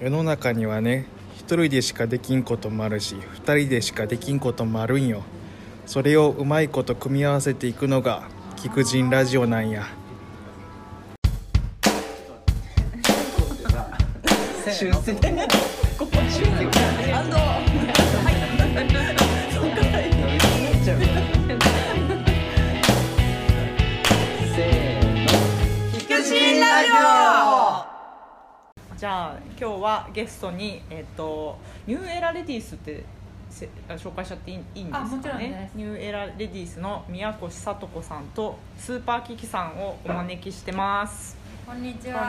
世の中にはね1人でしかできんこともあるし2人でしかできんこともあるんよ。それをうまいこと組み合わせていくのが菊人ラジオなんや。修正 ここ修正じゃあ今日はゲストに、えっとニューエラレディースってせあ紹介しちゃっていいいいんですかあもちろんねですニューエラレディースの宮越さと子さんとスーパーキキさんをお招きしてますこんにちこんにちは。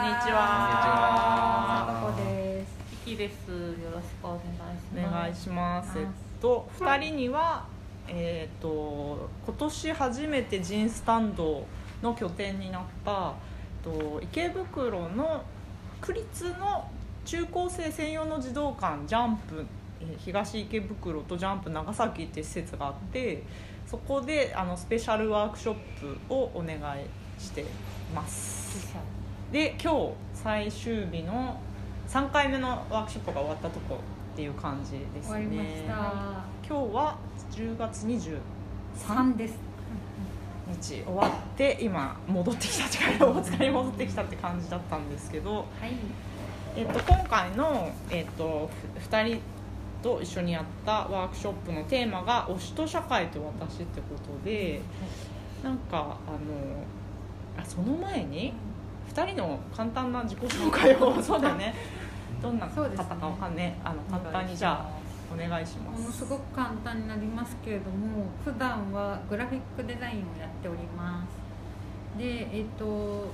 はさとこです。キキです。よろしくお願いしおます。願いしますおえっ願いしますと2人にはえっと今年初めてジンスタンドの拠点になったえっと池袋の区立の中高生専用の児童館ジャンプえー東池袋とジャンプ長崎って施設があってそこであのスペシャルワークショップをお願いしてますで今日最終日の3回目のワークショップが終わったとこっていう感じですね。今日は10月23三です。日終わって今戻ってきた近い大塚に戻ってきたって感じだったんですけど、はい。えっと、今回の、えっと、2人と一緒にやったワークショップのテーマが「推しと社会と私」ってことでなんかあのあその前に2人の簡単な自己紹介を そうだよね。どんな方かわかんねあの簡単にじゃあお願いしまものすすごく簡単になりますけれども、普段はグラフィックデザインをやっております。で、えっ、と、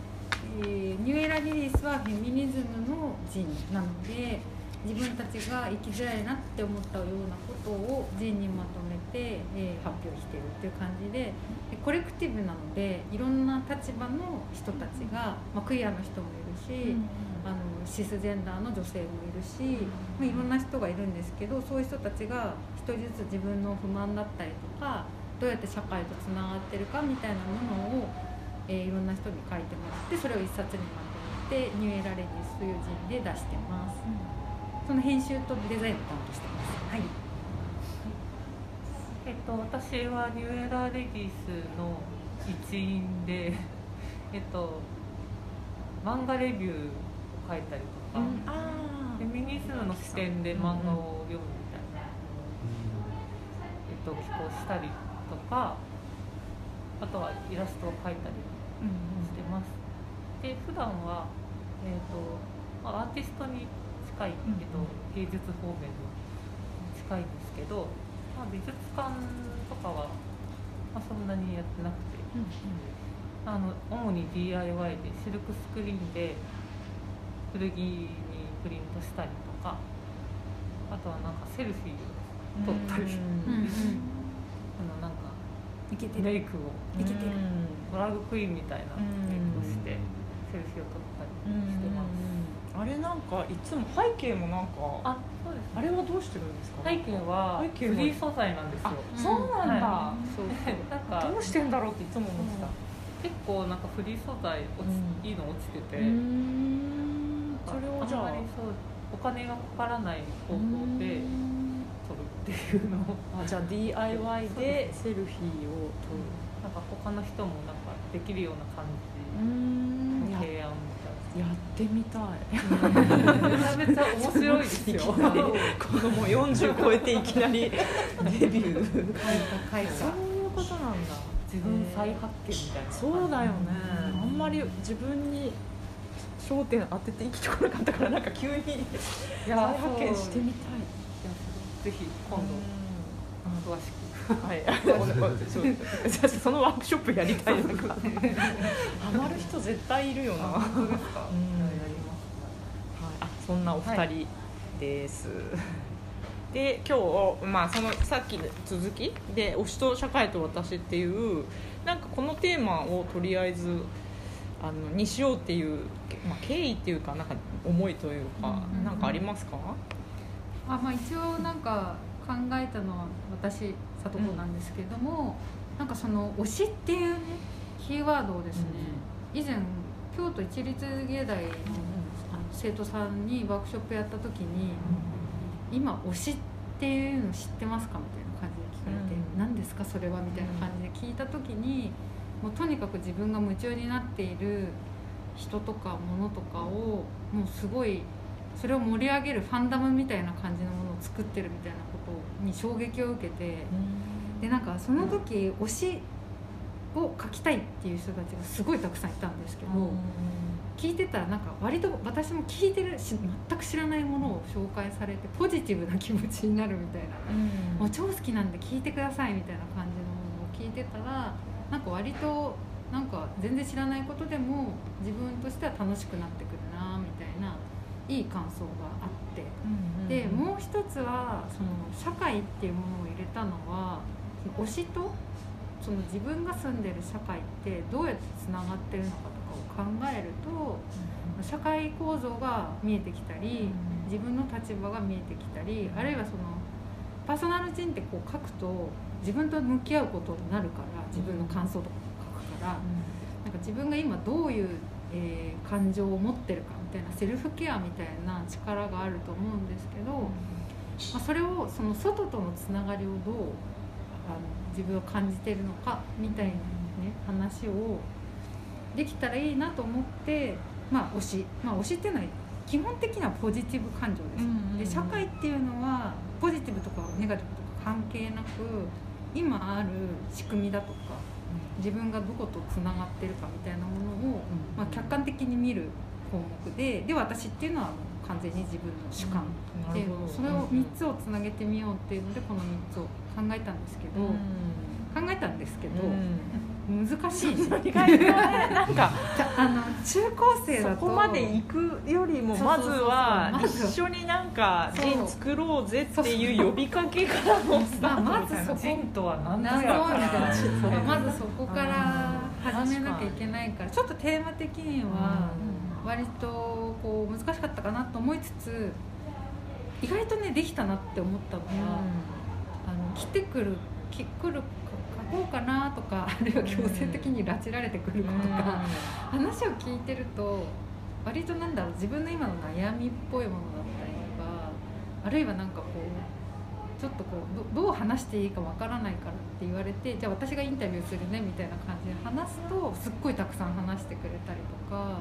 えーニューエラリリースはフェミニズムの人なので。自分たちが生きづらいなって思ったようなことを人にまとめて、えー発表しているっていう感じででコレクティブなのでいろんな立場の人たちが、まあ、クイアの人もいるし、あのシスジェンダーの女性もいるし、まあ、いろんな人がいるんですけどそういう人たちが一人ずつ自分の不満だったりとかどうやって社会とつながってるかみたいなものを、えーいろんな人に書いてもらってそれを一冊にまとめて「New Era Ladies」という ZINE で出してます、その編集とデザインを担当してます。はい。えっと私は New Era Ladies の一員で、えっと漫画レビューを書いたりとか、あフェミニズムの視点で漫画を読むみたいな、えっと寄稿したりとか、あとはイラストを描いたりしてます。で普段はえっ、とまあアーティストに近い、えっと芸術方面に近いんですけど、まあ美術館とかはまあそんなにやってなくて、あの主に DIY でシルクスクリーンで古着にプリントしたりとか、あとはなんかセルフィーを撮ったり、あのなんかメイクを。いけてる。ドラッグクイーンみたいなメイクをしてセルフィーを撮ったりしてます。あれなんかいつも背景もなんかああ、そうです。あれはどうしてるんですか？背景はフリー素材なんですよ。あそうなんだ、はそう なんかどうしてんだろうっていつも思ってた、結構なんかフリー素材落ち、うん。いいの落ちてて、んそれをじゃあお金がかからない方法で撮るっていうのを。あじゃあ DIY でセルフィーを撮る。なんか他の人もなんかできるような感じの提案みやってみたい。たいなめちゃめちゃ面白いですよ。このもう40超えていきなりデビュー。そういうことなんだ。自分再発見みたいなそうだよね。あんまり自分に焦点当てて生きてこなかったからなんか急に再や発見してみたい。ぜひ今度詳しく。はい、そのワークショップやりたいな。ハマる人絶対いるよな、はい、あそんなお二人です、で今日、まあ、そのさっきの続きで「推しと社会と私」っていうなんかこのテーマをとりあえずあのにしようっていう、まあ、経緯っていうかなんか思いというか、うんなんかありますか、あまあ、一応なんか考えたのは私里子なんですけれども、なんかその推しっていうねキーワードをですね、以前京都一律芸大のあの生徒さんにワークショップやった時に「今推しっていうの知ってますか?」みたいな感じで聞かれて「うん。何ですかそれは?」みたいな感じで聞いた時にもうとにかく自分が夢中になっている人とか物とかをもうすごいそれを盛り上げるファンダムみたいな感じのものを作ってるみたいなことに衝撃を受けてでなんかその時推しを書きたいっていう人たちがすごいたくさんいたんですけど、聞いてたらなんか割と私も聞いてるし全く知らないものを紹介されてポジティブな気持ちになるみたいな、もう超好きなんで聞いてくださいみたいな感じのものを聞いてたらなんか割となんか全然知らないことでも自分としては楽しくなってくるなみたいないい感想があって。でもう一つはその社会っていうものを入れたのは推しとその自分が住んでる社会ってどうやってつながってるのかとかを考えると社会構造が見えてきたり自分の立場が見えてきたりあるいはそのパーソナル人ってこう書くと自分と向き合うことになるから自分の感想とかも書くからなんか自分が今どういう、えー感情を持ってるかみたいなセルフケアみたいな力があると思うんですけど、まあ、それをその外とのつながりをどうあの自分は感じてるのかみたいな、ね、話をできたらいいなと思って、まあ、推し、まあ、推しっていうのは基本的にはポジティブ感情です、で社会っていうのはポジティブとかネガティブとか関係なく今ある仕組みだとか自分がどことつながってるかみたいなものを、まあ、客観的に見る項目でで私っていうのはもう完全に自分の主観、でそれを3つをつなげてみようっていうのでこの3つを考えたんですけど、考えたんですけど、難しいね 意外とねなんか あの中高生だとそこまで行くよりもまずは一緒になんかそう人作ろうぜっていう呼びかけからのスタートとは何ぞ謎やかみたいなまずそこから始めなきゃいけないからちょっとテーマ的には割とこう難しかったかなと思いつつ意外とねできたなって思ったのが、あの来てくるき来る書こうかなとかあるいは強制的に拉致られてくる子とか、話を聞いてると割となんだろう自分の今の悩みっぽいものだったりとかあるいはなんかこうちょっとこうどどう話していいかわからないからって言われてじゃあ私がインタビューするねみたいな感じで話すとすっごいたくさん話してくれたりとか。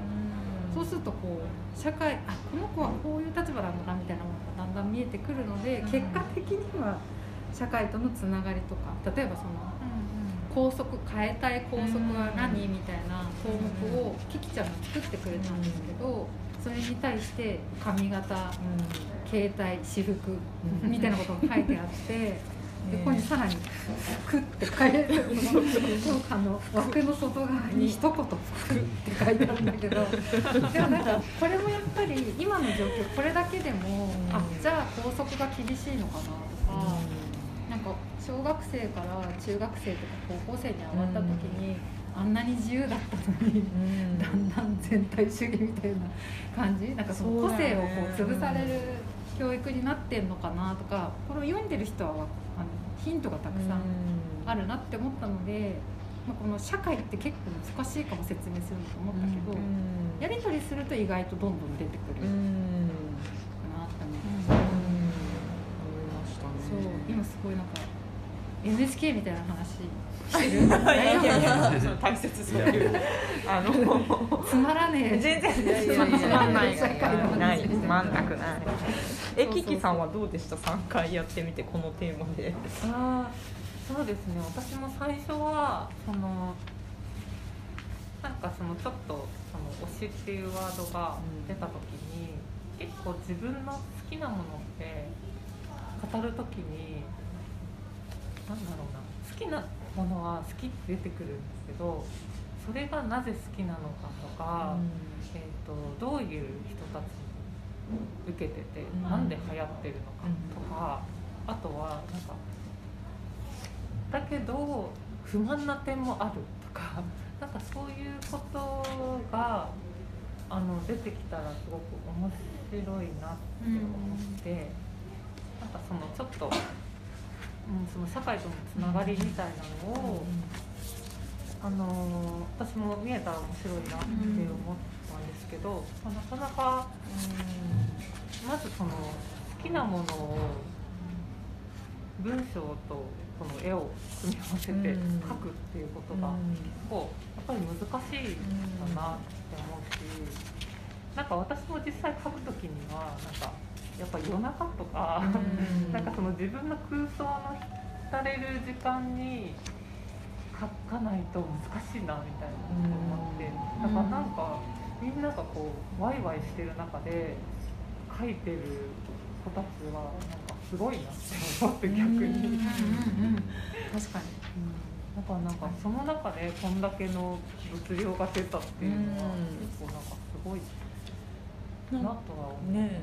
そうするとこう社会あこの子はこういう立場なんだなみたいなものがだんだん見えてくるので、結果的には社会とのつながりとか例えばその校則変えたい校則は何、みたいな項目をキキちゃんが作ってくれたんですけど、それに対して髪型携帯私服みたいなことが書いてあって。でここにさらに「服」って書いてあるの。あの枠の外側に一言「服」って書いてあるんだけど でもなんかこれもやっぱり今の状況これだけでもあじゃあ校則が厳しいのかなとかか小学生から中学生とか高校生に上がった時にあんなに自由だったのにだんだん全体主義みたいな感じ？なんかその個性をこう潰される教育になってんのかなとかこれを読んでる人はあのヒントがたくさんあるなって思ったので、まあ、この社会って結構難しいかも説明するのと思ったけど、やり取りすると意外とどんどん出てくる今すごいなんか NHK みたいな話してる。大切そういうあの夫つまらねえ。全然つまんない。ないつまんなくない。えキキさんはどうでした3回やってみてこのテーマで。あーそうですね。私も最初はそのなんかそのちょっとその推しっていうワードが出た時に、結構自分の好きなものって語る時になんだろうな好きなものは好きって出てくるんですけどそれがなぜ好きなのかとか、えー、とどういう人たちに受けてて、ん。なんで流行ってるのかとか、あとはなんかだけど不満な点もあるとか なんかそういうことがあの出てきたらすごく面白いなって思って、なんかそのちょっと、うん、その社会とのつながりみたいなのを、あの私も見えたら面白いなって思ったですけど、まあ、なかなかまずその好きなものを文章とこの絵を組み合わせて描くっていうことが結構やっぱり難しいんだなって思うしなんか私も実際描く時にはなんかやっぱ夜中とか なんかその自分の空想の浸れる時間に書かないと難しいなみたいなこと思ってだからなんかみんながこうワイワイしてる中で書いてる子たちはなんかすごいなって思って逆に。確かに。だからなんかその中でこんだけの物量が出たっていうのは結構なんかすごいなとは思う。ね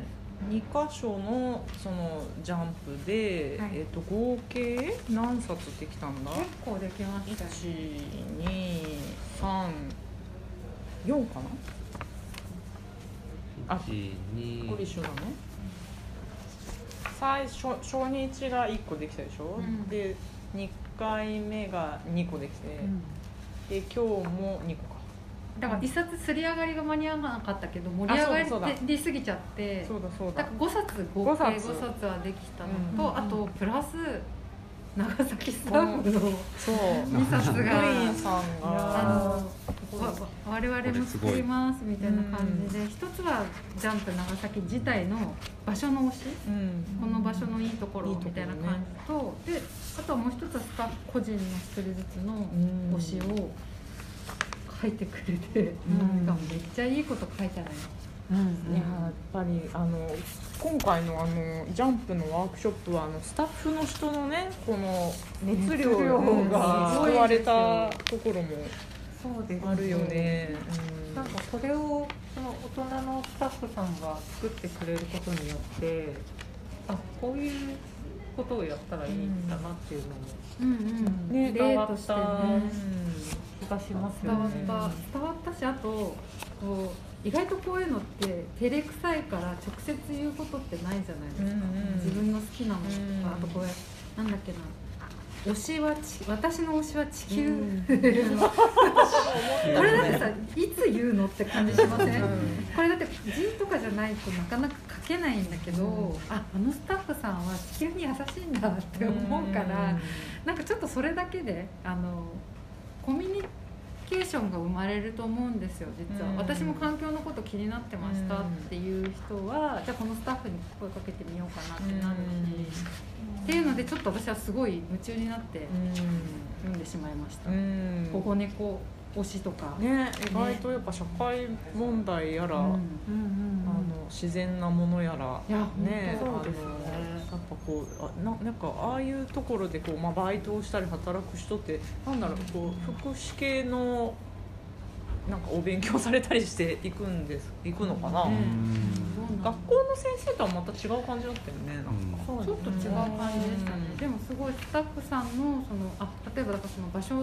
2箇所のそのジャンプで、はい。えっと合計何冊できたんだ？結構できましたよ1234かな？あこれ一緒だね。最初初日が1個できたでしょ、うん。で2回目が2個できて、で今日も2個かだから一冊すり上がりが間に合わなかったけど盛り上がりすぎちゃってそうだそうだ。だから5冊合計五冊。5冊はできたのうんと、あとプラス長崎スタッフのそう。2冊があが。の我々も作りますみたいな感じで一つはジャンプ長崎自体の場所の推しうん。この場所のいいところみたいな感じとであとはもう一つはスタッフ個人の一人ずつの推しを書いてくれて、ん。しかもめっちゃいいこと書いてあるいややっぱりあの今回のあのジャンプのワークショップはあのスタッフの人のねこの熱量がすごい救われたところもそうですあるよね。うんなんかこれをその大人のスタッフさんが作ってくれることによってあこういうことをやったらいいんだなっていうのも。うんうん。ね例としてね。気がします伝わっよね。た。伝わったしあとこう意外とこういうのって照れくさいから直接言うことってないじゃないですか、うんうん。自分の好きなものとか、うんあとこれなんだっけな推しはち私の推しは地球、これだってさいつ言うのって感じしません、これだって字とかじゃないとなかなか書けないんだけど、ああのスタッフさんは地球に優しいんだって思うから、なんかちょっとそれだけであのコミュニケーションが生まれると思うんですよ実は、うん。私も環境のこと気になってましたっていう人は、じゃあこのスタッフに声かけてみようかなってなるし、っていうのでちょっと私はすごい夢中になって読んでしまいました、うん。保護猫推しとか、ね意外とやっぱ社会問題やら、うん。あの自然なものやらいやね本当あのやっぱこうあななんかああいうところでこう、まあ、バイトをしたり働く人ってなんだろうこう福祉系のなんかお勉強されたりしていくんですいくのかな、ねうん。学校の先生とはまた違う感じだったよねなんか、ちょっと違う感じでしたね、うんでもすごいスタッフさんのそのあ例えばだからその場所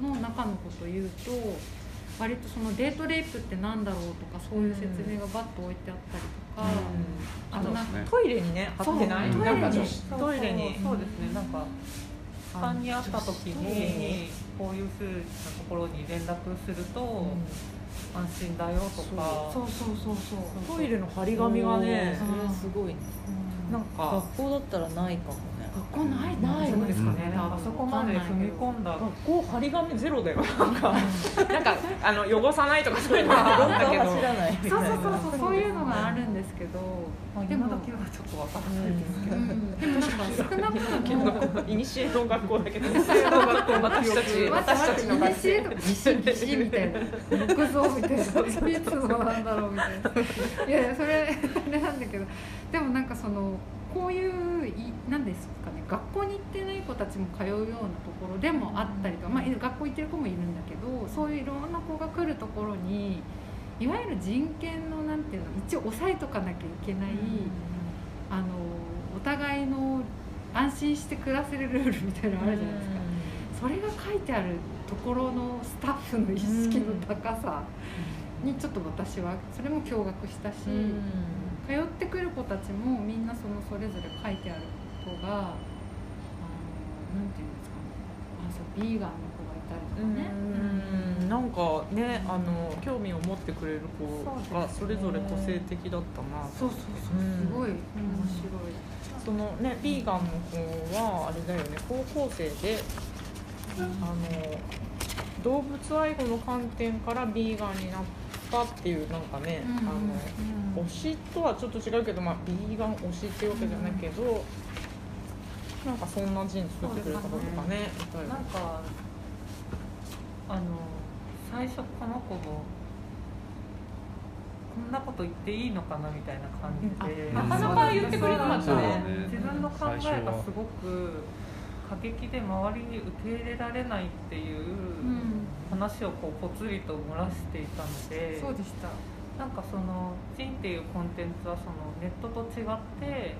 の中のことを言うと割とそのデートレイプってなんだろうとかそういう説明がバッと置いてあったりとか、あとなんかね。トイレにね貼ってない？そう。なんかトイレに。女子トイレにそうですね。なんか痴漢にあった時にこういうふうなところに連絡すると安心だよとか。そうそうそうそう。トイレの張り紙がねおーすごいね。なんか学校だったらないかも。ね学校ないないですかね、ねあそこまで踏み込んだ。学校張り紙ゼロだよ。なん。かなんかあの汚さないとかそういうのはあるんだけど。そうそうそうそうそういうのがあるんですけどまあでも今時はちょっとわからないですけど、うん。でもなんか少なくともいにしえの学校だけど私たち私たちの学生とか石石みたいな木造みたいないつのなんだろうみたいないやいやそれあれなんだけどでもなんかそのこういういなんですかね学校に行ってない子たちも通うようなところでもあったりとか、まあ、学校行ってる子もいるんだけどそういういろんな子が来るところにいわゆる人権のなんていうの一応押さえとかなきゃいけない、あのお互いの安心して暮らせるルールみたいなのあるじゃないですか。それが書いてあるところのスタッフの意識の高さにちょっと私はそれも驚愕したし、通ってくる子たちもみんなそのそれぞれ書いてあることがあのなんていうんですかね。あますよビーガンの子がいたりとうかね。ん。なんかねあの興味を持ってくれる子がそれぞれ個性的だったなそうそうそう。うん。すごい面そのねビーガンの子はあれだよね。高校生であの動物愛護の観点からビーガンになったっていうなんかね、白い、あのうん。推しとはちょっと違うけど、まあ、ビーガン推しっていうわけじゃないけど、なんかそんなジン作ってくれた子とかねいたよな。んかあの最初この子もこんなこと言っていいのかなみたいな感じで、あなかなか言ってくれなかったそうね。自分の考えがすごく過激で周りに受け入れられないっていううん話をこうぽつりと漏らしていたので、そうでした。なんかその「ジン」っていうコンテンツはそのネットと違って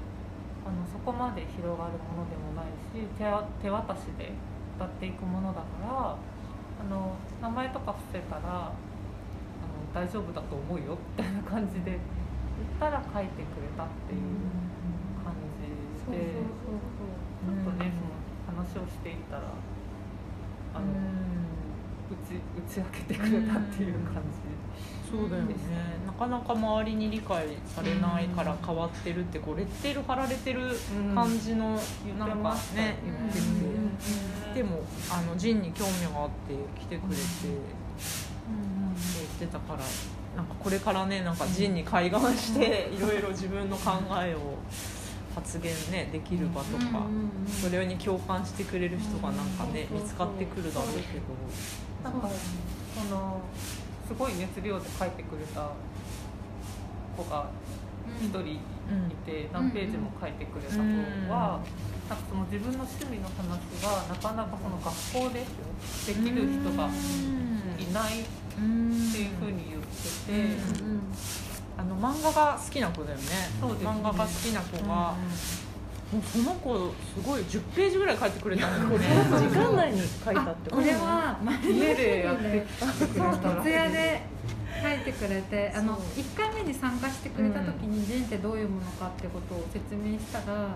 あのそこまで広がるものでもないし手わ手渡しで歌っていくものだからあの名前とか伏せたらあの大丈夫だと思うよみたいな感じで言ったら書いてくれたっていう感じでちょっとねその話をしていったらあの打ち打ち明けてくれたっていう感じ。そうだよね。なかなか周りに理解されないから変わってるってこうレッテル貼られてる感じのなんかね言言っててでもあのジンに興味があって来てくれてって言ってたからなんかこれからねなんかジンに開眼していろいろ自分の考えを発言ねできる場とかそれに共感してくれる人がなんかね見つかってくるだろうけど。なんかそのすごい熱量で書いてくれた子が一人いて、何ページも書いてくれた子は、なんかその自分の趣味の話がなかなかその学校でできる人がいないっていうふうに言ってて、あの漫画が好きな子だよね。そうですね。漫画が好きな子が、もうその子すごい10ページぐらい書いてくれたんだよね。時間内に書いたって。これは家でやって。徹夜で書いてくれてあの1回目に参加してくれた時にジンってどういうものかってことを説明したら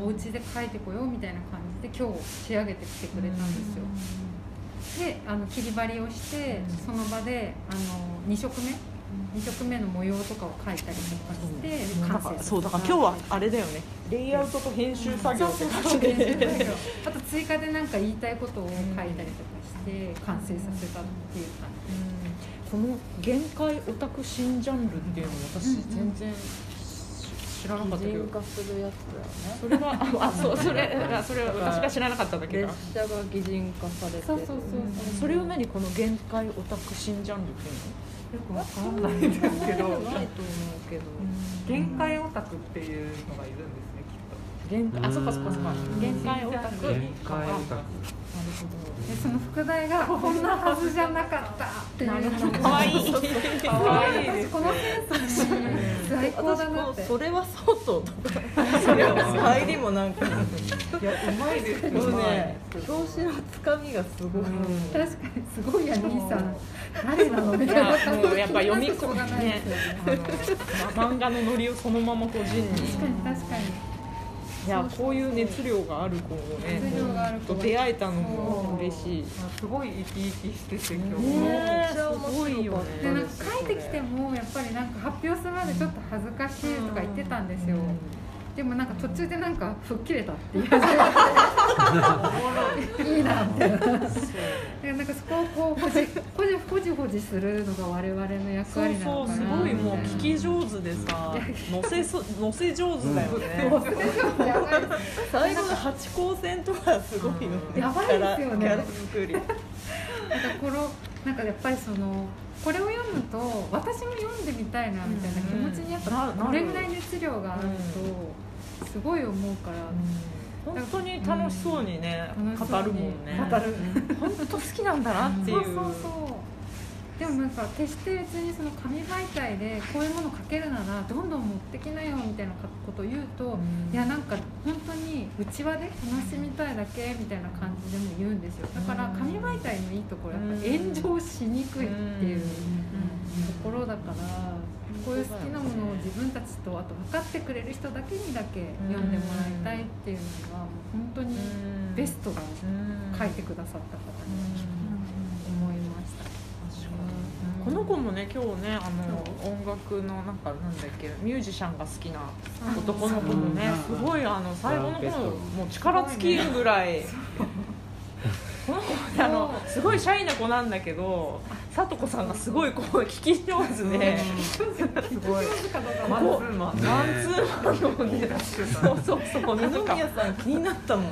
お家で書いてこようみたいな感じで今日仕上げてきてくれたんですよであの切り張りをしてその場であの2色目2色目の模様とかを描いたりとかして完成させたそうだから今日はあれだよね。レイアウトと編集作業。って感じであと追加でなんか言いたいことを書いたりとかして完成させたっていう感この限界オタク新ジャンルっていうの私全然知らなかったけど。擬人化するやつそれはああそうそれ あそれは私が知らなかっただけだだよね列車が擬人化されてそうそうそうそう。それを何この限界オタク新ジャンルっていうよくわかんないんですけど。限界オタクっていうのがいるんです限界あそっかそっかそっか。限界オタク。限界オタク。でその副題がこんなはずじゃなかった。ってい。うのがかわいいかわいいですこのセンス最高だなって。それはそうと。それは入りもなんか。いやうまいです。よね表紙のつかみがすごい、確かにすごいや兄さん。誰なのみいたいな。やもうやっぱ読み込みね。漫画のノリをそのままこうジンに。確かに確かにいやこういう熱量がある子をねと出会えたのも嬉しい。すごい生き生きしてて今日、すごいよね。でなんか書いてきてもやっぱりなんか発表するまでちょっと恥ずかしいとか言ってたんですよ、でもなんか途中でなんか吹っ切れたって言い始めてい。いなみたいなでなんかそこをこうほじほじほじほじするのが我々の役割なのかなごいもう聞き上手でさ 乗せそ乗せ上手だよね。最後の八高線とかすごいよね。やばいですよね。キャラ作り。なんかこのなんかやっぱりそのこれを読むと私も読んでみたいなみたいな気持ちにやっぱうんこれぐらい熱量があるとすごい思うから本当に楽しそうにねうに。語るもんね。語る。本当好きなんだなっていう。そうそうそう。でもなんか決して別にその紙媒体でこういうもの書けるならどんどん持ってきなよみたいなことを言うと、いやなんか本当にうちわで楽しみたいだけみたいな感じでも言うんですよ。だから紙媒体のいいところはやっぱ炎上しにくいっていう、ころだからこういう好きなものを自分たちとあと分かってくれる人だけにだけ読んでもらいたいっていうのがもう本当にベストが書いてくださった方に思いました。この子もね今日ねあの音楽のなんかなんだっけミュージシャンが好きな男の子もねうんすごいあの最後の方もう力尽きるぐらい。この子もねあのすごいシャイな子なんだけどさとこさんがすごいこう聞き上手で、すごい。マンツーマンマンツーマンのね。そうそうそう。二宮さん気になったもん。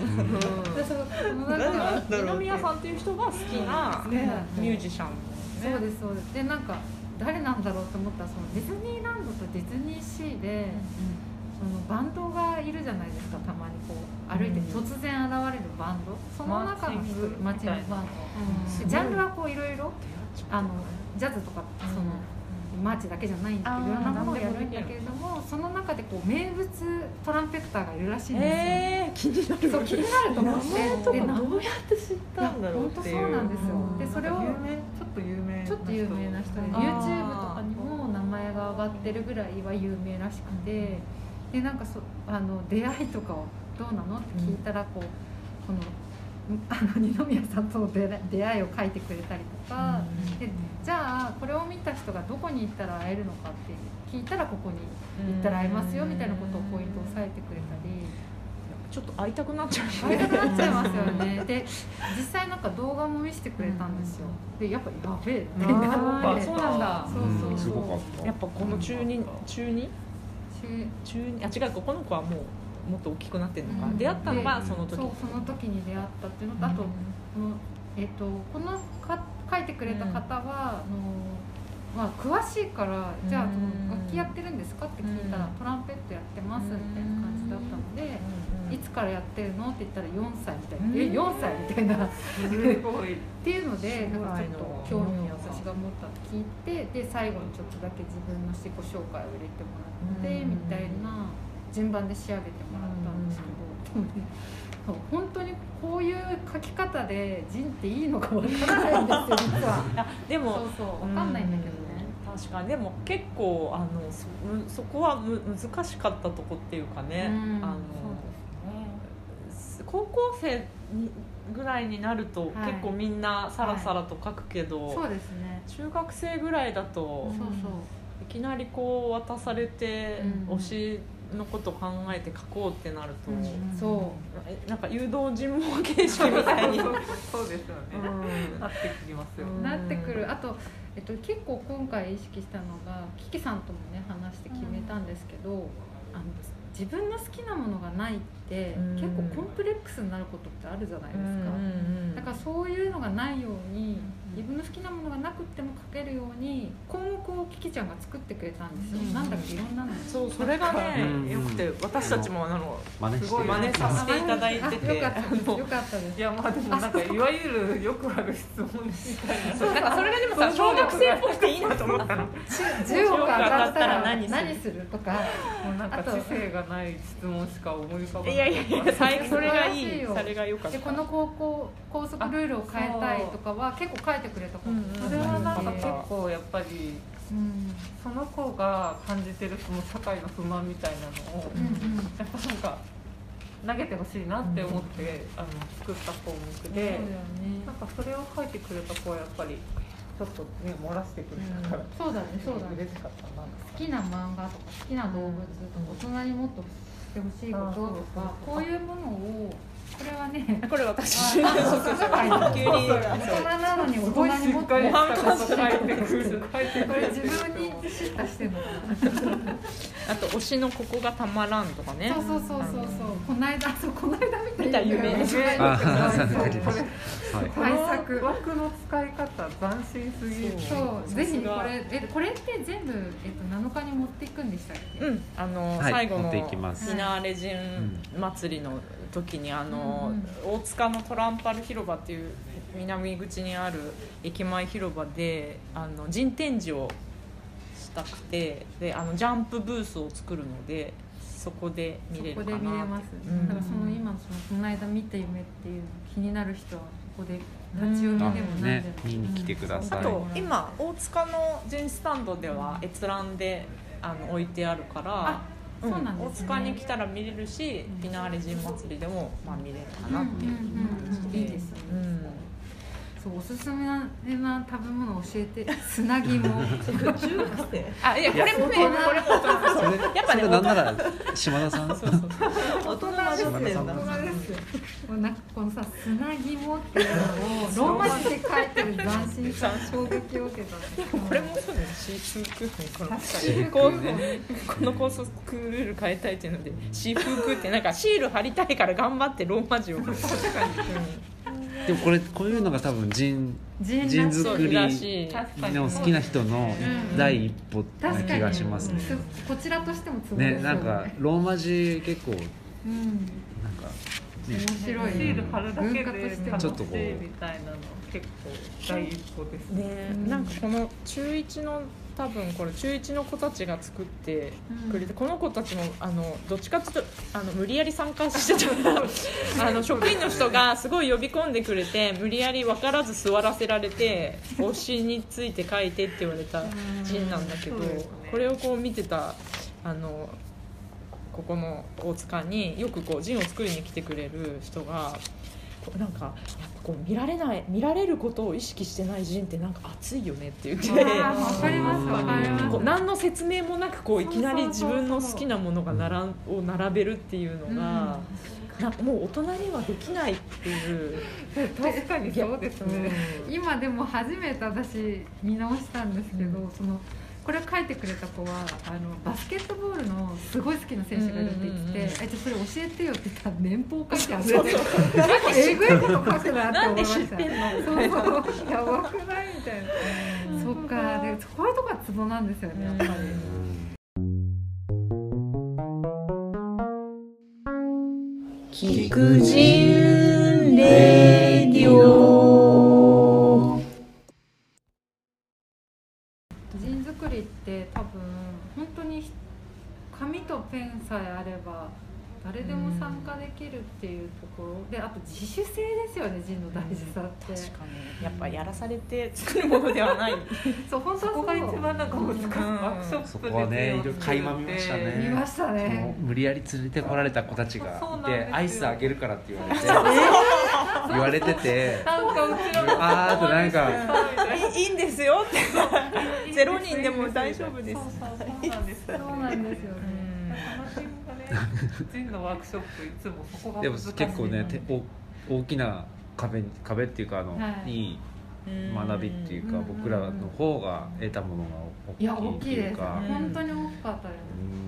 二宮さんっていう人が好きなねミュージシャン。そうですそうです。でなんか誰なんだろうと思ったらそのディズニーランドとディズニーシーで、そのバンドがいるじゃないですかたまにこう歩いて突然現れるバンド。その中のマーチングマーチングバンド、ジャンルはこういろいろあのジャズとかその、マーチだけじゃないんだけどいろんなものをやるんだけれどもその中でこう名物トランペクターがいるらしいんですよ、えー、気になる。そう気になると思って。でなどうやって知ったんだろうっていう。本当そうなんですよ。でそれをちょっと有名ちょっと有名な人で YouTube とかにも名前が上がってるぐらいは有名らしくてでなんかそあの出会いとかはどうなの？って聞いたらこうこのあの二宮さんとの出会出会いを書いてくれたりとか、でじゃあこれを見た人がどこに行ったら会えるのかって聞いたらここに行ったら会えますよみたいなことをポイントを押さえてくれたり。ちょっと会いたくなっちゃう会いたくなっちゃいますよね。で実際なんか動画も見せてくれたんですよ。でやっぱやべえってなって。そうなんだ。そうそうそう。すごかった。やっぱこの中二中二？中あ違うかこの子はもうもっと大きくなってるのか、うん。出会ったのがでその時。そうその時に出会ったっていうのとあと、このえっとこのか書いてくれた方は、あのまあ詳しいからじゃあ楽器やってるんですかって聞いたら、うん。トランペットやってますみたいな感じだったので、いつからやってるの？って言ったら4歳みたいな、え4歳みたいな。っすごい。ていうのでなんかちょっと興味をうん私が持ったと聞いてで最後にちょっとだけ自分の自己紹介を入れてもらって、うん。みたいな順番で仕上げてもらったんですけど、そう 本当にこういう書き方で「人っていいのかわからないんですよ実は。あでもそうそうわかんないんだけどね。うん。確かに。でも結構あのそこはむ難しかったとこっていうかね、うん。あの高校生にぐらいになると、はい。結構みんなさらさらと書くけど、そうですね。中学生ぐらいだと、そうそう。いきなりこう渡されて、うん。推しのこと考えて書こうってなると、そえなんか誘導尋問形式みたいに、そう。ですよね、うん。なってきますよ、うなってくる。あと、えっと、結構今回意識したのがキキさんともね話して決めたんですけど、あの自分の好きなものがないって、うん。結構コンプレックスになることってあるじゃないですか、だからそういうのがないように自分の好きなものがなくっても書けるように項目をキキちゃんが作ってくれたんですよ、うん。なんだっけいろんなのそうそれがね、うん。よくて私たちもあのすごい真似させていただいてて。あよかったです。あのよかったです。いやまあでもなんかいわゆるよくある質問みたいなそうなんかそれがでもさ小学生っぽくていいなと思ったの。10億当たったら何何する？する？とか。もうなんかあと。知性がない質問しか思い浮かばないいやいやいや最それがいい。それが良かった。でこの高校校則ルールを変えたいとかは結構書いてくれた子も。うんそれはなんか結構やっぱりうん。その子が感じてるその社会の不満みたいなのをうんうんやっぱなんか投げてほしいなって思って、あの作った項目で、よね。なんかそれを書いてくれた子はやっぱりちょっとね漏らしてくれたから、そうだねそうだね。嬉しかったな。好きな漫画とか好きな動物とか大人にもっとしてほしいこととかこういうものをこれはねこれ私。急に大人なのに大人にもっとこれる自分に叱咤してんのかな。あと推しのここがたまらんとかね。そうそうそうそうそう。この間そうこの間見見た夢一番あそうそうそう。ですはいこの枠枠の使い方斬新すぎる。そう。ぜひこれえこれって全部、えっと、7日に持っていくんでしたっけ、うん。あの、はい。最後のフィナーレジン祭りの時にあの、うん大塚のトランパル広場っていう南口にある駅前広場であの人展示をしたくてであのジャンプブースを作るのでそこで見れそこるかなで見れます、うん。だからその今のそのこの間見た夢っていうの気になる人はここで立ち読みでもあ何でも、ね見に来てくださいあと今大塚のジンスタンドでは閲覧であの置いてあるからあそうなんですね。大塚に来たら見れるしフィナーレジン祭りでもまあ見れるかなっていう感じで、いいですね、うんそうおすすめな食べ物教えて砂肝中学生？あいやこれもねこれも大人。やっぱねなんなら島田さん？そうそうそう大人です。島田さんね大人ですよもうなんかこのさ砂肝っていうのをローマ字で書いてる斬新さ衝撃を受けたこれもそうだよシーフークーこのシーフこうークねこの高速ルール変えたいっていうのでシーフークってなんかシール貼りたいから頑張ってローマ字を確かでもこれこういうのが多分人ジンそう作りの好きな人のうん。第一歩な気がしますね。すこちらとしてもね。なんかローマ字結構なんかうんね面白い。シール貼るだけ文化とでしても楽しいちょっとこう。みたいなの結構第一歩ですね。なんかこの中1の多分これ中1の子たちが作ってくれて、この子たちもあのどっちかっていうとあの無理やり参加してた。あの職員の人がすごい呼び込んでくれて無理やり分からず座らせられて推しについて書いてって言われたジンなんだけど、ね。これをこう見てたあのここの大塚によくこうジンを作りに来てくれる人がなんかやこう見られない見られることを意識してないジンってなんか熱いよねって言って。わかりますわかります。何の説明もなくこういきなり自分の好きなものがならんを並べるっていうのが、なんかもう大人にはできないっていう、確かにそうですね。今でも初めて私見直したんですけど、そのこれを書いてくれた子はあのバスケットボールのすごい好きな選手がいるって言ってて「うんうんうんうんえじゃあそれ教えてよ」って言ったら年俸書いてある結構えぐいこと書くなってなんで思いました。知ってんの？そうそう。やばくない？みたいな、そっか。でこういうとこがツボなんですよねやっぱり。菊人レディオ人作りって多分本当に紙とペンさえあれば誰でも参加できるっていうところであと自主性ですよね人の大事さって、確かに。やっぱやらされて作るものではない。そう本当はそこが一番なんか難しい。うん。ワークショップでそこはねいろいろ垣間見ましたね。見ましたそのね無理やり連れてこられた子たちがいそうなんでアイスあげるからって言われて。言われてて。なんかうちらもあーあとなんかいいいんですよって。ゼロ人でも大丈夫です。そうなんですそうなんですよね。そ のワークショップいつもそこがでも難しい結構ねてお大きな壁に壁っていうかあの、はい。い、い学びっていうか、うん。僕らの方が得たものがいや大大きいってきいです。本当に大きかったです。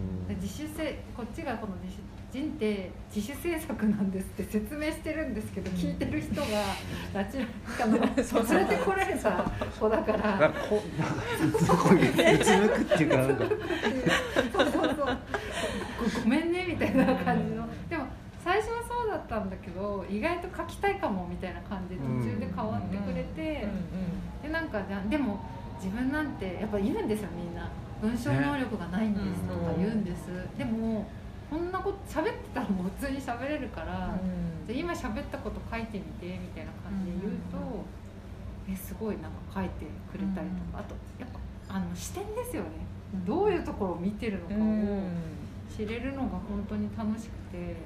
自主性こっちがこの自主人って自主制作なんですって説明してるんですけど、聞いてる人が ラチカの連れてこられた子だかなんらかこすごいうつむくっていうかなんかそうそう。そうごごめんねみたいな感じの最初はそうだったんだけど意外と書きたいかもみたいな感じで途中で変わってくれて、でなんかじゃあでも自分なんてやっぱ言うんですよみんな。文章能力がないんですとか言うんです、でもこんなこと喋ってたらもう普通に喋れるから、で今喋ったこと書いてみてみたいな感じで言うと、えすごいなんか書いてくれたりとか、あとやっぱあの視点ですよね。どういうところを見てるのかを知れるのが本当に楽しくて、え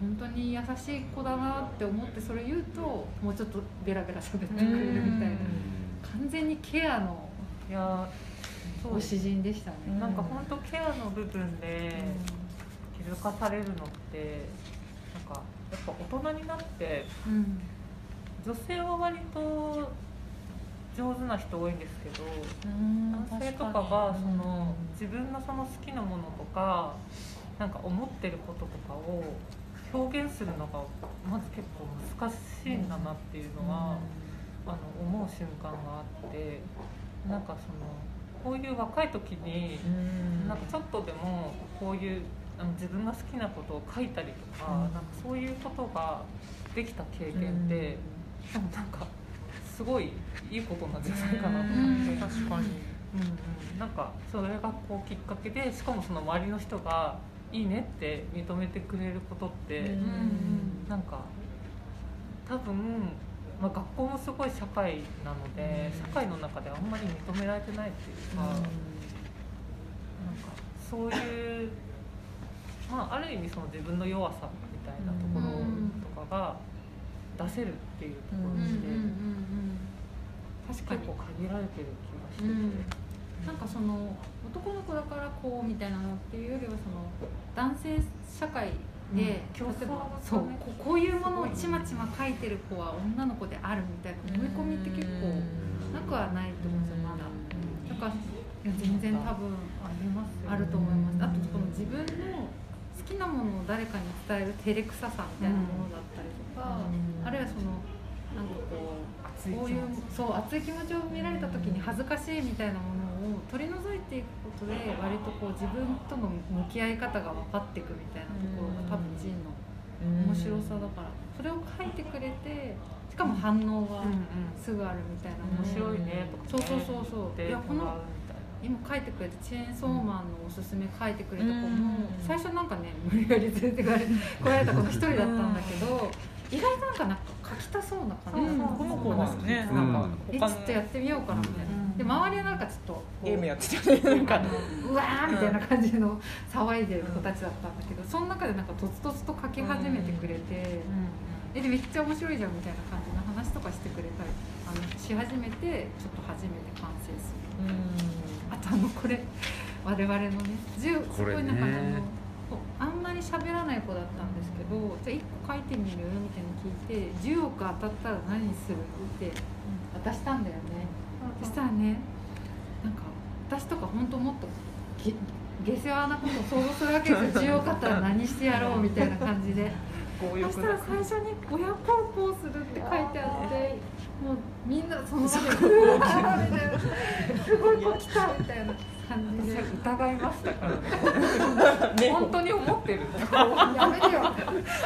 本当に優しい子だなって思ってそれ言うともうちょっとベラベラ喋ってくれるみたいな、完全にケアのいやそう。ご詩人でしたね。なんか本当ケアの部分で気づかされるのってなんかやっぱ大人になってうん女性は割と上手な人多いんですけど男性とかがその自分のその好きなものとかなんか思ってることとかを表現するのがまず結構難しいんだなっていうのは、あの思う瞬間があってなんかそのこういう若い時になんかちょっとでもこういうあの自分が好きなことを書いたりとか,、なんかそういうことができた経験って、でもなんかすごいいいことなんじゃないかなと思って、うん。確かに。うんうん、なんかそれがこうきっかけでしかもその周りの人がいいねって認めてくれることって、うん。なんか多分、まあ、学校もすごい社会なので、社会の中であんまり認められてないっていうか、なんかそういう、まあ、ある意味その自分の弱さみたいなところとかが出せるっていうところで、確かに結構限られてる気がしてて。うんなんかその男の子だからこうみたいなのっていうよりはその男性社会で、競争例えばがねそうここういうものをちまちま書いてる子は女の子であるみたいな思い込みって結構なくはないと思うんですよまだ。だからいや全然多分ありますあると思います。あとこの自分の好きなものを誰かに伝える照れくささみたいなものだったりとか、あるいはそのなんかこうこういうそう熱い気持ちを見られた時に恥ずかしいみたいなものを取り除いていくことで割とこう自分との向き合い方が分かっていくみたいなところが多分ジンの面白さだから。それを書いてくれてしかも反応がすぐあるみたいな面白いねとか、そうそうそうそう。いいややこの今書いてくれてチェーンソーマンのおすすめ書いてくれた子もうん最初なんかね無理やり連れてかれ来 られた子の一人だったんだけど意外となんかなんか書きたそうな感じ。うん。この子はね。なんかえちょっとやってみようかなみたいな、で周りはなんかちょっとゲームやってたよねなんか。うわーみたいな感じの騒いでる子たちだったんだけどその中でなんかとつとつと書き始めてくれて、えでめっちゃ面白いじゃんみたいな感じの話とかしてくれたりあのし始めてちょっと初めて完成する。あとあのこれ我々のね10すごいなんかああんまり喋らない子だったんですけどじゃあ1個書いてみる？みたいなの聞いて10億当たったら何する？って渡したんだよね、そしたらねなんか私とか本当もっとげ下世話なことを想像するわけですよ。10億あったら何してやろうみたいな感じで。そしたら最初に「親孝行する」って書いてあってもうみんなその場で「う。わー」みたいな「すごい子来た」みたいな感じで疑いましたから ね。本当に思ってる。やめてよ。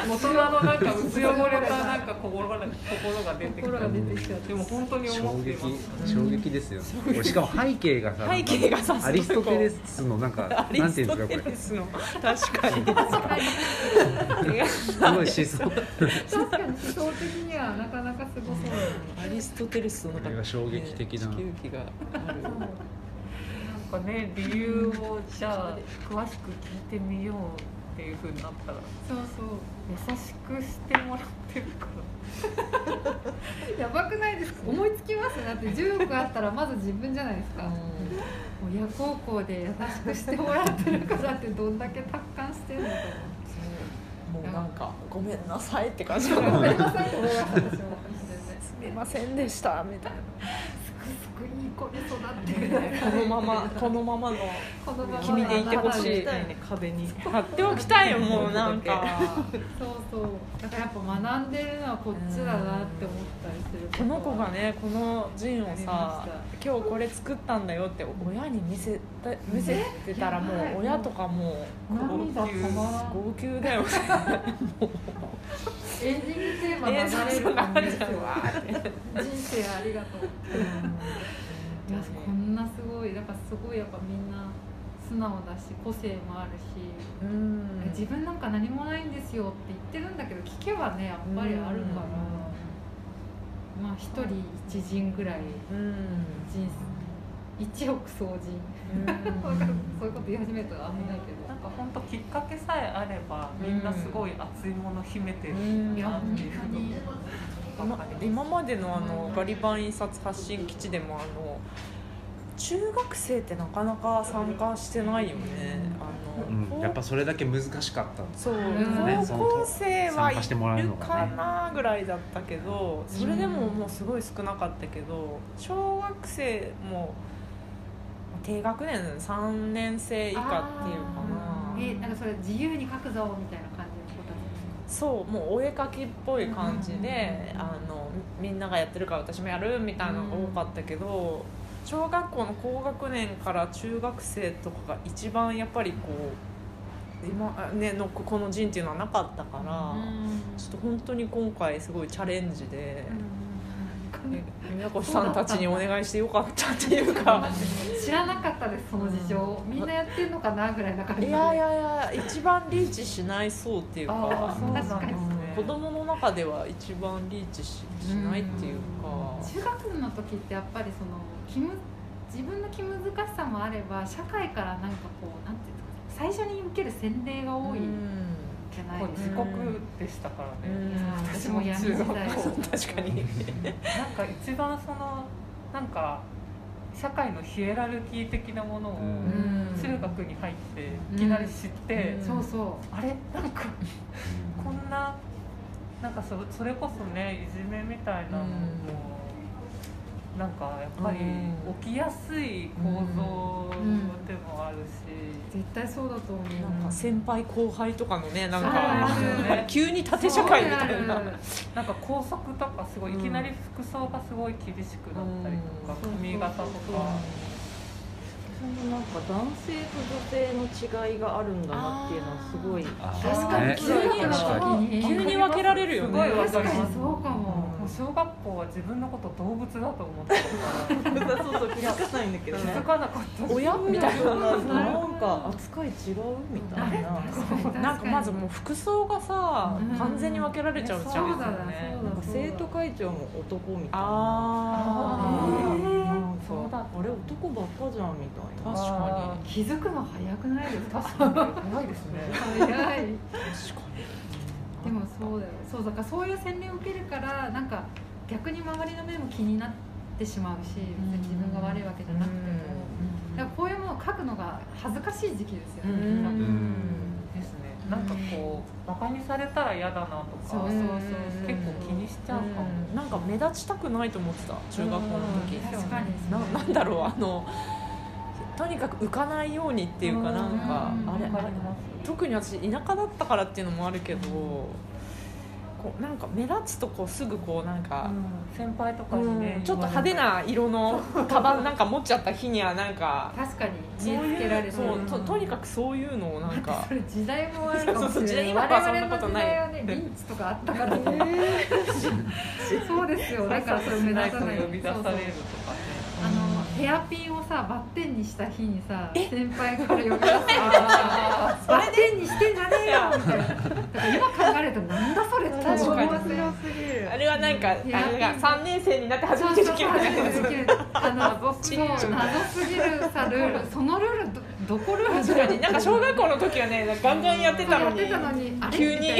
大人のなんか薄汚れたなんか心が心が出てき心た。が出てきちゃってでも本当に思衝って撃ます。衝撃ですよしかも背景がさ背景がさアリストテレスのなんかなんていうんですかこれ。テレスの。確かに。すごい思想。確かに思想的にはなかなかすごそうアリストテレスのこれが衝撃的な。地球儀があるかね理由をじゃあ詳しく聞いてみようっていうふうになったらそうそう。優しくしてもらってるから。やばくないですか？思いつきます。だって10億あったらまず自分じゃないですか。親孝行で優しくしてもらってるからってどんだけ達観してんのかもうなんかごめんなさいって感じなごめんなさいって思いました すみませんでしたみたいすくすくいい子に育ってるなこのままこのままの君でいてほしい。ね壁に貼っておきたいよ もうなんか。そうそう。だからやっぱ学んでるのはこっちだなって思ったりする。この子がねこのジンをさま今日これ作ったんだよって親に見せた見せてたらもう親とかもう涙止まらん。号泣だよ。エンディングテーマ流れる感じですよ人生ありがとう。いやこんなすごいだからすごいやっぱみんな素直だし個性もあるし、うん。自分なんか何もないんですよって言ってるんだけど聞けばねやっぱりあるから、まあ一人一人ぐらいうん。人生1億総人。わかるそういうこと言い始めたら危ないけど。なんか本当きっかけさえあればみんなすごい熱いもの秘めてるうん。なっていうふうに。今今までのあのガリバン印刷発信基地でもあの中学生ってなかなか参加してないよね。あのうんやっぱそれだけ難しかったんですそう、ね高校生はい参加してもらえるかなぐらいだったけどそれでももうすごい少なかったけど小学生も低学年3年生以下っていうかな。えなんかそれ自由に書くぞみたいな感じの子たちですか？そうもうお絵描きっぽい感じで、あのみんながやってるから私もやるみたいなのが多かったけど、小学校の高学年から中学生とかが一番やっぱりこう今ねのこの陣っていうのはなかったから、ちょっと本当に今回すごいチャレンジで、え宮越さんたちにお願いしてよかったっていうか。知らなかったですその事情、みんなやってんのかなぐらいな感じで。いやいやいや一番リーチしないそうっていうあか。あそうなんですね子供の中では一番リーチししないっていうか、中学の時ってやっぱりその気む自分の気難しさもあれば社会からなんかこうなんていうんですか最初に受ける洗礼が多いじゃないですか、自国でしたからね、うん。私も闇時代確かに。なんか一番そのなんか社会のヒエラルキー的なものをうん。中学に入っていきなり知って、うん。そうそあれ？なんかこんななんかそそれこそねいじめみたいなのも、なんかやっぱりうん。起きやすい構造でもあるし、う絶対そうだと思う。なんか先輩後輩とかのねなんかね急に縦社会みたいな。なんか校則とかすごいいきなり服装がすごい厳しくなったりとか、うん。髪型とか。そのなんか男性と女性の違いがあるんだなっていうのはすごい。あ確かに。ね急に。確かに。に急に分けられるよね。すごいわか確かりますにそうかも、もう小学校は自分のこと動物だと思ってた。からそうそう気づかないんだけどね。気づかなかった。し親みたいな。なんか扱い違うみたいな。確かに。なんかまずもう服装がさうん。完全に分けられちゃうじゃん。そうだなね。そうだなんか生徒会長も男みたいな。あえー。なんかそうだあれ男ばっかじゃんみたいな。確か気づくの早くないですか？確かに怖いですね。早い。確かでもそうだよ。そうだからそういう洗礼を受けるからなんか逆に周りの目も気になってしまうし別に自分が悪いわけじゃなくても。だからこういうものを書くのが恥ずかしい時期ですよねうんなんかこうバカにされたら嫌だなとかそうそうそう結構気にしちゃうかも、うん。なんか目立ちたくないと思ってた中学校の時。確かに。ななんだろうあのとにかく浮かないようにっていうかなんかうん。あれ特に私田舎だったからっていうのもあるけどこうなんか目立つとこうすぐこうなんか、先輩とかにね、うん。ちょっと派手な色のカバンなんか持っちゃった日にはなんか確かに。見つけられてそうととにかくそういうのをなんかそれ時代もあるかもしれない。我々の時代はねリンチとかあったからね。そうですよ。だからそれ目立たない。呼び出されるとヘアピンをさバッテンにした日にさ先輩から呼び出されてバッテンにしてんじゃねえよみたいな。だから今考えるとなんだそれって確かに思いますよ。あれはなんかあいやれが3年生になって初めてできるあの謎すぎる謎すぎるさルールそのルールどどこルール確かになんか小学校の時はねガンガンやってたのに急に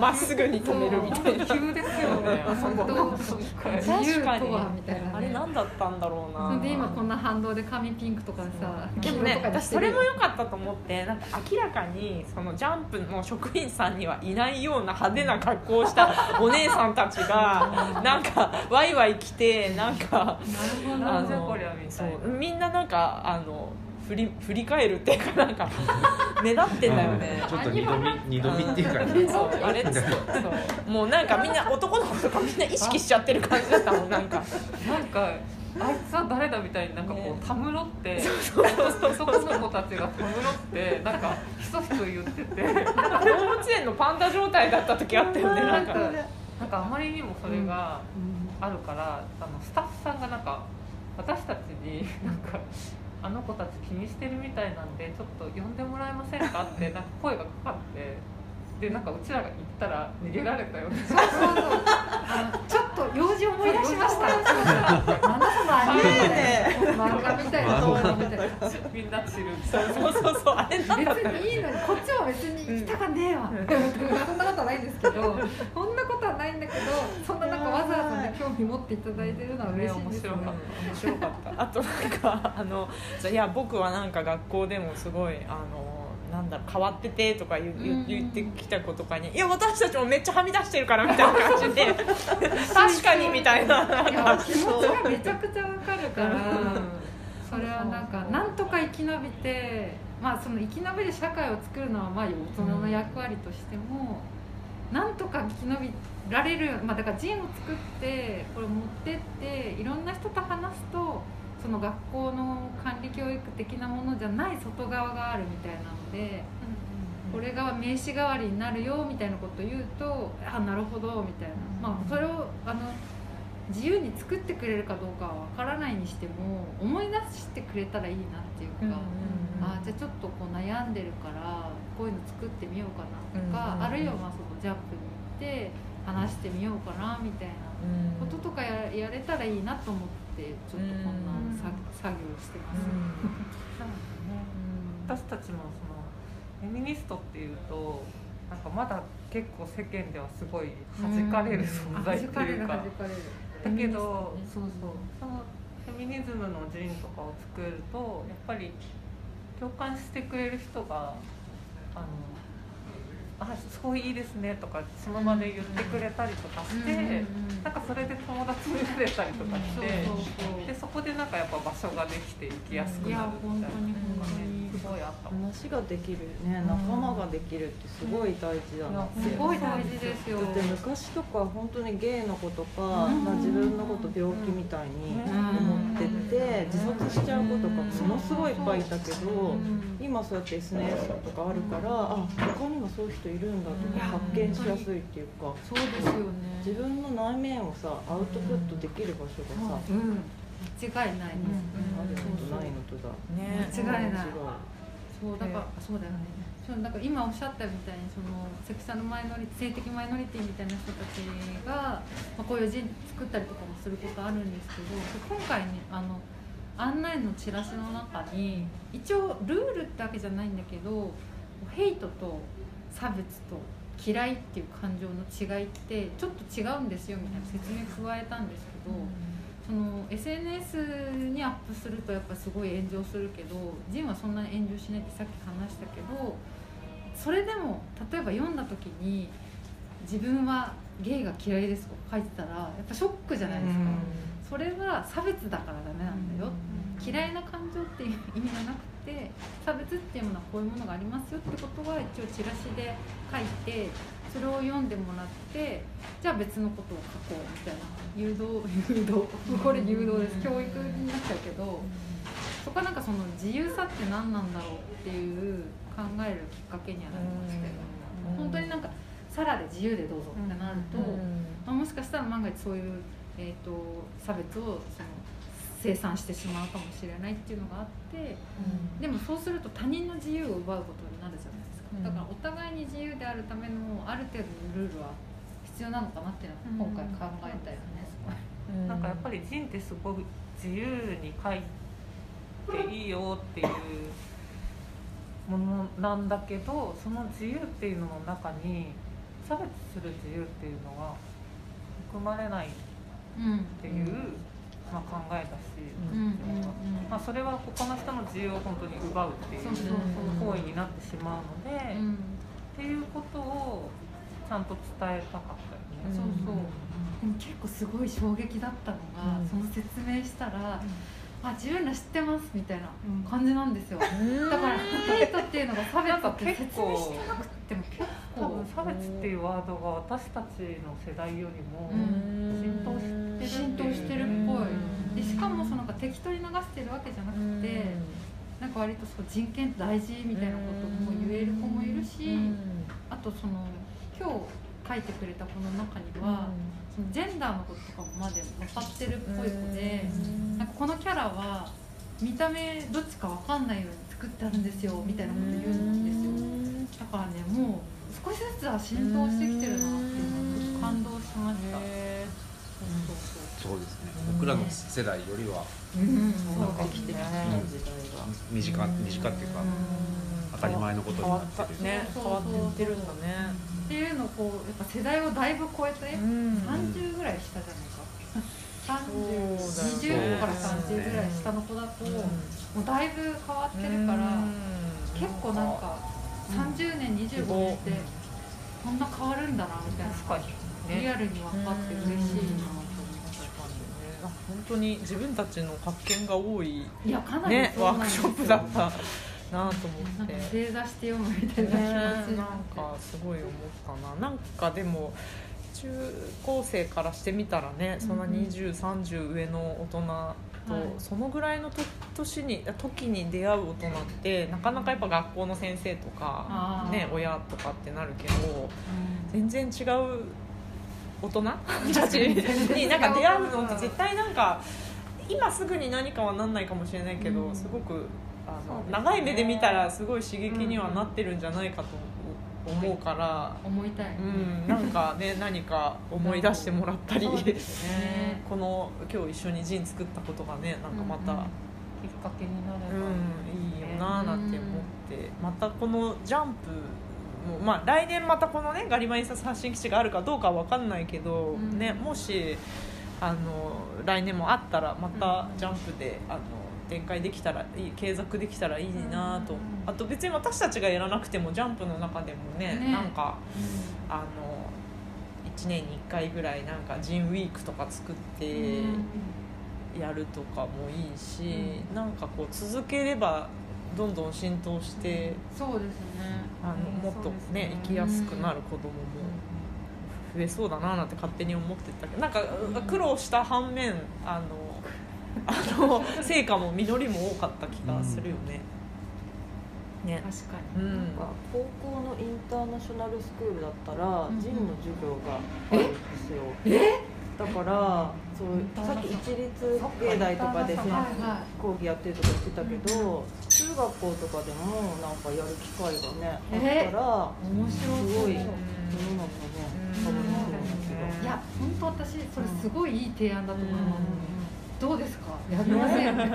まっすぐに止めるみたいな。急ですよね本当自由とはみたいな。ねあれ何だったんだろうな。それで今こんな反動で髪ピンクとかさでもね私それも良かったと思ってなんか明らかにそのジャンプの職員さんにはいないような派手な格好をしたお姉さんたちが なんかワイワイ来てなんかなるほど。あなんじゃのこりゃみそたいな。うみんななんかあの振り振り返るっていうかなんか 目立ってんだよね。ちょっと二度見二度見っていうかね。そうあれっつってそう。もうなんかみんな男の子とかみんな意識しちゃってる感じだったもんなんか。なんかあいつは誰だみたいになんかこね。うたむろって男の子たちがたむろってなんかひそひそ言ってて。動物園のパンダ状態だった時あったよねなんか。なんかあまりにもそれがあるから、あのスタッフさんがなんか私たちになんかあの子たち気にしてるみたいなんでちょっと呼んでもらえませんかってなんか声がかかって。でなんかうちらが行ったら逃げられたよね。そうそうそう。あのちょっと用事思い出しました。なんだそのアニメ漫画みたいな。動画みたいな。みんな散る。そうそうそう。そうあ別にいいのにこっちは別に行きたかねえわ、そんなことはないんですけどそんなことはないんだけどそんななんかわざわざね興味持っていただいてるのは嬉しいですね。面白かった。面白かった。あとなんかあのいや僕はなんか学校でもすごいあのなんだろう変わっててとか言う言う言ってきた子とかに「いや私たちもめっちゃはみ出してるから」みたいな感じで「確かに」みたいな。なんいやか気持ちがめちゃくちゃわかるから、それはなんかなんとか生き延びてまあその生き延びる社会を作るのはまあ大人の役割としても、なんとか生き延びられる、まあ、だからジンを作ってこれ持ってっていろんな人と話すとその学校の管理教育的なものじゃない外側があるみたいなので。これが名刺代わりになるよみたいなことを言うとあなるほどみたいな、まあ、それをあの自由に作ってくれるかどうかはわからないにしても思い出してくれたらいいなっていうか、あじゃあちょっとこう悩んでるからこういうの作ってみようかなとか、あるいはまあそのジャンプに行って話してみようかなみたいなこととかややれたらいいなと思ってちょっとこんな作業してます。私たちもそのフェミニストっていうとなんかまだ結構世間ではすごい弾かれる存在っていうか、弾かれるだけど、フェミニストねそうそうそのフェミニズムのジンとかを作るとやっぱり共感してくれる人があのあすごいいいですねとかその場で言ってくれたりとかして、うんうんうんなんかそれで友達になれたりとかして、そうそうそう。でそこでなんかやっぱ場所ができていきやすくなるみたいな。ねすごいあった。話ができるね仲間ができるってすごい大事だなって、すごい大事ですよ。だって昔とか本当にゲイの子とか、うん。まあ、自分のこと病気みたいに思ってて自殺しちゃう子とかものすごいいっぱいいたけど今そうやって SNS とかあるからあ他にもそういう人いるんだとか発見しやすいっていうか。そうですよね。自分の内面をさアウトプットできる場所がさ、うん間違いないです、間違いない。そうだから、そうだよね。そうだから今おっしゃったみたいにそのセクシャルマイノリティ性的マイノリティみたいな人たちが、まあ、こういう人作ったりとかもすることあるんですけど今回ねあの案内のチラシの中に一応ルールってわけじゃないんだけどヘイトと差別と嫌いっていう感情の違いってちょっと違うんですよみたいな説明加えたんですけど。その SNS にアップするとやっぱすごい炎上するけどジンはそんなに炎上しないってさっき話したけどそれでも例えば読んだ時に自分はゲイが嫌いですとか書いてたらやっぱショックじゃないですか、それは差別だからダメなんだよ、嫌いな感情っていう意味がなくて差別っていうものはこういうものがありますよってことは一応チラシで書いてそれを読んでもらってじゃあ別のことを書こうみたいな誘導誘導。これ誘導です。教育になっちゃうけどそこはなんかその自由さって何なんだろうっていう考えるきっかけにはなりましたよ本当になんかサラで自由でどうぞってなると、まあ、もしかしたら万が一そういう、えー、と差別をその生産してしまうかもしれないっていうのがあってでもそうすると他人の自由を奪うことになるじゃないですかだからお互いに自由であるためのある程度のルールは必要なのかなっていうのは今回考えたよねすごい。なんかやっぱりジンってすごい自由に書いていいよっていうものなんだけどその自由っていうのの中に差別する自由っていうのは含まれないっうんていう、まあ、考えだし、まあ、それは他の人の自由を本当に奪うっていう行為になってしまうので、っうん。ていうことをちゃんと伝えたかったよね。そうそう。でも結構すごい衝撃だったのが、うん。その説明したら「あ自由な知ってます」みたいな感じなんですよ、だからヘイトっていうのが差別って説明してなくても結多構分差別っていうワードが私たちの世代よりもうん。浸透してる浸透してるでしかもその適当に流してるわけじゃなくて、なんか割とそう人権大事みたいなことも言える子もいるし、あとその今日書いてくれた子の中には、そのジェンダーのこととかもまで分かってるっぽい子で、なんかこのキャラは見た目どっちか分かんないように作ってあるんですよみたいなこと言うんですよ。だからねもう少しずつは浸透してきてるなっていうのは感動しました、そうですね。僕らの世代よりはうん。そうできてきたうん時代が身近身近っていうか当たり前のことになってる。ね変わってるんだね。っていうのをこうやっぱ世代をだいぶ超えて、うん。30ぐらい下じゃないか。30そうだよね。20から30ぐらい下の子だと、もうだいぶ変わってるから、結構なんか30年25年ってこんな変わるんだなみたいな確かにリねアルに分かって嬉しいなと思いましあ本当に自分たちの発見が多いたいやかなりねワークショップだったなと思って。か正座して読むみたいな気持ちなんかすごい思ったな。なんかでも中高生からしてみたらねそんなうんうん。2030上の大人と、はい。そのぐらいのと年に時に出会う大人ってなかなかやっぱ学校の先生とかね、親とかってなるけど全然違う大大人？たちに。なんか出会うのって絶対なんか今すぐに何かはなんないかもしれないけど、うん。すごくあの、ね。長い目で見たらすごい刺激にはなってるんじゃないかと思うから、思いたい、うん、なんかね 何か思い出してもらったり、ね。この今日一緒にジン作ったことがねなんかまた、うんうん。きっかけになれば、うん、いいよなーなんて思って、またこのジャンプもまあ来年またこのねガリバ印刷発信基地があるかどうかは分かんないけど、うん。ねもしあの来年もあったらまたジャンプであの展開できたらいい継続できたらいいなと、うん。あと別に私たちがやらなくてもジャンプの中でもねね。なんかあの1年に1回ぐらいなんかジンウィークとか作って。うんやるとかもいいし、なんかこう続ければどんどん浸透して、そうですね。あのうんもっとねね。生きやすくなる子供も増えそうだななんて勝手に思ってたけどなんか苦労した反面あのあの 成果も実りも多かった気がするよね。ね。確かに、うん。なんか高校のインターナショナルスクールだったら、うんジンの授業があるんですよだからそうさっき一律芸大とかで先講義やってるとか言ってたけど中学校とかでもなんかやる機会がねあえったら面白すごい世うんの中ね変わりそうな気がいや本当私それすごいいい提案だと思います、どうですか？やりうん。ません、みん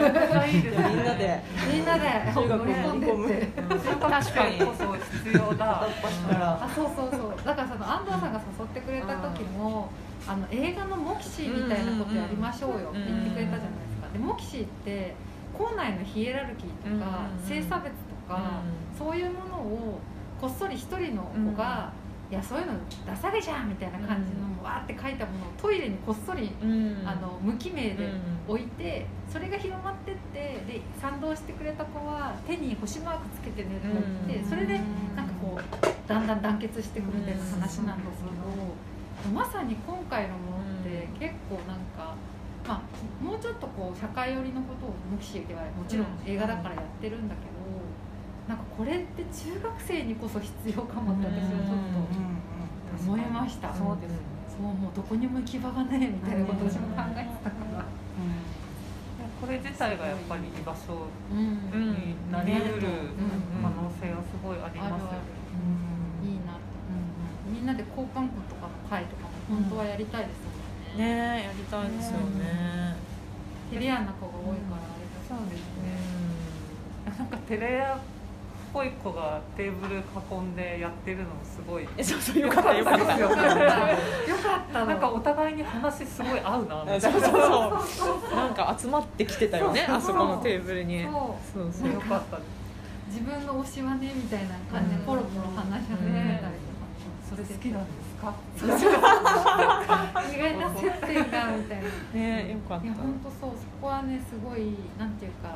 なで。みんなで。中学乗り込んでにって確かに。こそ必要だ。あそうそうそう。だからその安藤さんが誘ってくれた時も、あの映画のモキシーみたいなことやりましょうよって言ってくれたじゃないですか。でモキシーって校内のヒエラルキーとか、うん性差別とか、そういうものをこっそり一人の子が、いやそういうの出されじゃんみたいな感じの、わーって書いたものをトイレにこっそり、うん。あの無記名でうん置いてそれが広まってってで賛同してくれた子は手に星マークつけてねとか言って、うん。それでなんかこうだんだん団結してくみたいな話なんですけど、まさに今回のものって結構なんか、まあ、もうちょっとこう社会寄りのことをモキシーではもちろん映画だからやってるんだけど、なんかこれって中学生にこそ必要かもって私はちょっと思いました。そうですそうもうどこにも行き場がねえみたいなことを私も考えてたから。これ自体がやっぱり居場所うんうんになりうるうん。可能性はすごいありますよね。いいなとみんなで交換庫とかの会とかも本当はやりたいですもんね、ねやりたいですよね。テレアな子が多いからあれだそうですうねん。なんかテレアっぽい子がテーブル囲んでやってるのすごい。えそうそうよかったよかった。よかった。よかったのなんかお互いに話すごい合うなみたいそうなそうそう。なんか集まってきてたよね、あそこのテーブルに。そう。そうそう。よかったです。自分の推しはねみたいな感じでうん。ポロポロ話し始めたりとか。それ好きなんですか？意外な接点がみたいな。ねよかった。いや。本当そう。そこはねすごいなんていうか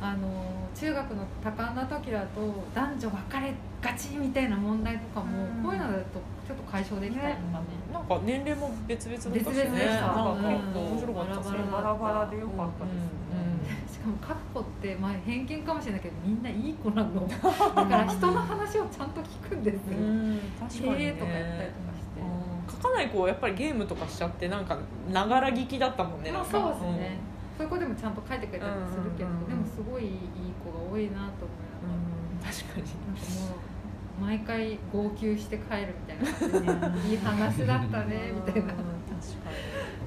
あの中学の多感な時だと男女別れがちみたいな問題とかも、うん。こういうのだとちょっと解消できたりとかね。なんか年齢も別々だったしね。別々でした。なんか結うん。構面白かったですね。ババラバラでよかったです。しかも各子って、まあ、偏見かもしれないけどみんないい子なの。だから人の話をちゃんと聞くんですよ、うん、確かにね。経営とかやったりとかして、うん書かない子はやっぱりゲームとかしちゃってなんかながら聞きだったもんね。んか。そうですね、そういう子でもちゃんと書いてくれたりするけど、うんうんうんでもすごいいい子が多いなと思いながら、うん。確かに。なんかもう毎回号泣して帰るみたいな感じで いい話だったねみたいな。うん。確かに。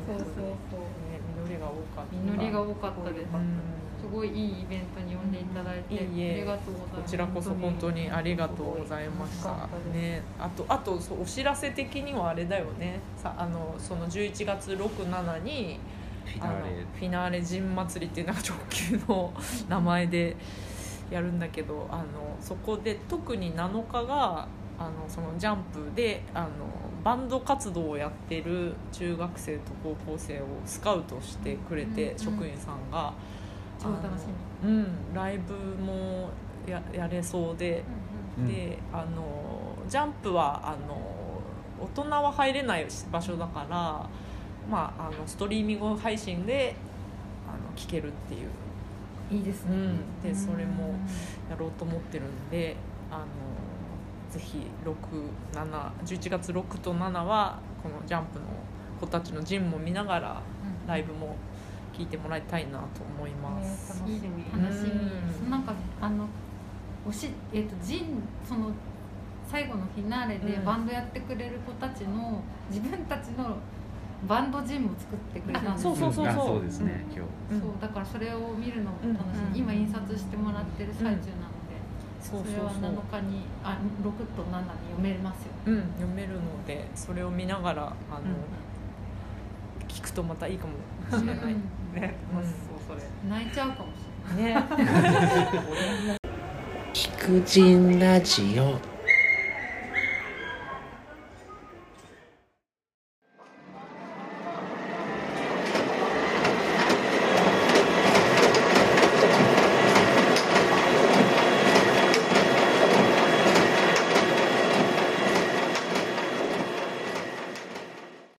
そうそうそう。ね、実りが多かった。実りが多かったです。うんすごいいいイベントに呼んでいただいて、いいえ。ありがとうございます。こちらこそ本当にありがとうございました。ね、あとあとそうお知らせ的にはあれだよね。さあのその11月6、7にあのフィナーレ。フィナーレ陣祭りっていうなんか直球の名前でやるんだけど、あのそこで特に7日があのそのジャンプであのバンド活動をやってる中学生と高校生をスカウトしてくれて、うん。職員さんが。超楽しあのうん、ライブもややれそうで、み、であのジャンプはあの大人は入れない場所だから、まあ、あのストリーミング配信であの聴けるっていう、いいですね、うん、でそれもやろうと思ってるんであのぜひ6711月6と7はこのジャンプの子たちの陣も見ながらライブも聞いてもらいたいなと思います。楽しみ楽しうん。みなんかあのおしえっ、とジンその最後のフィナーレでうん。バンドやってくれる子たちの、自分たちのバンドジンも作ってくれたんですよ。そうそうそうあそうですね、今日。うん。そうだからそれを見るのも楽しみ、うん。今印刷してもらってる最中なので、そうそれはそう。そう7日にあ6と7に読めますよ。うん、読めるのでそれを見ながらあの、うん。聞くとまたいいかもしれない。うんね。うん。そうそれ泣いちゃうかもしれない。ね。菊人ラジオ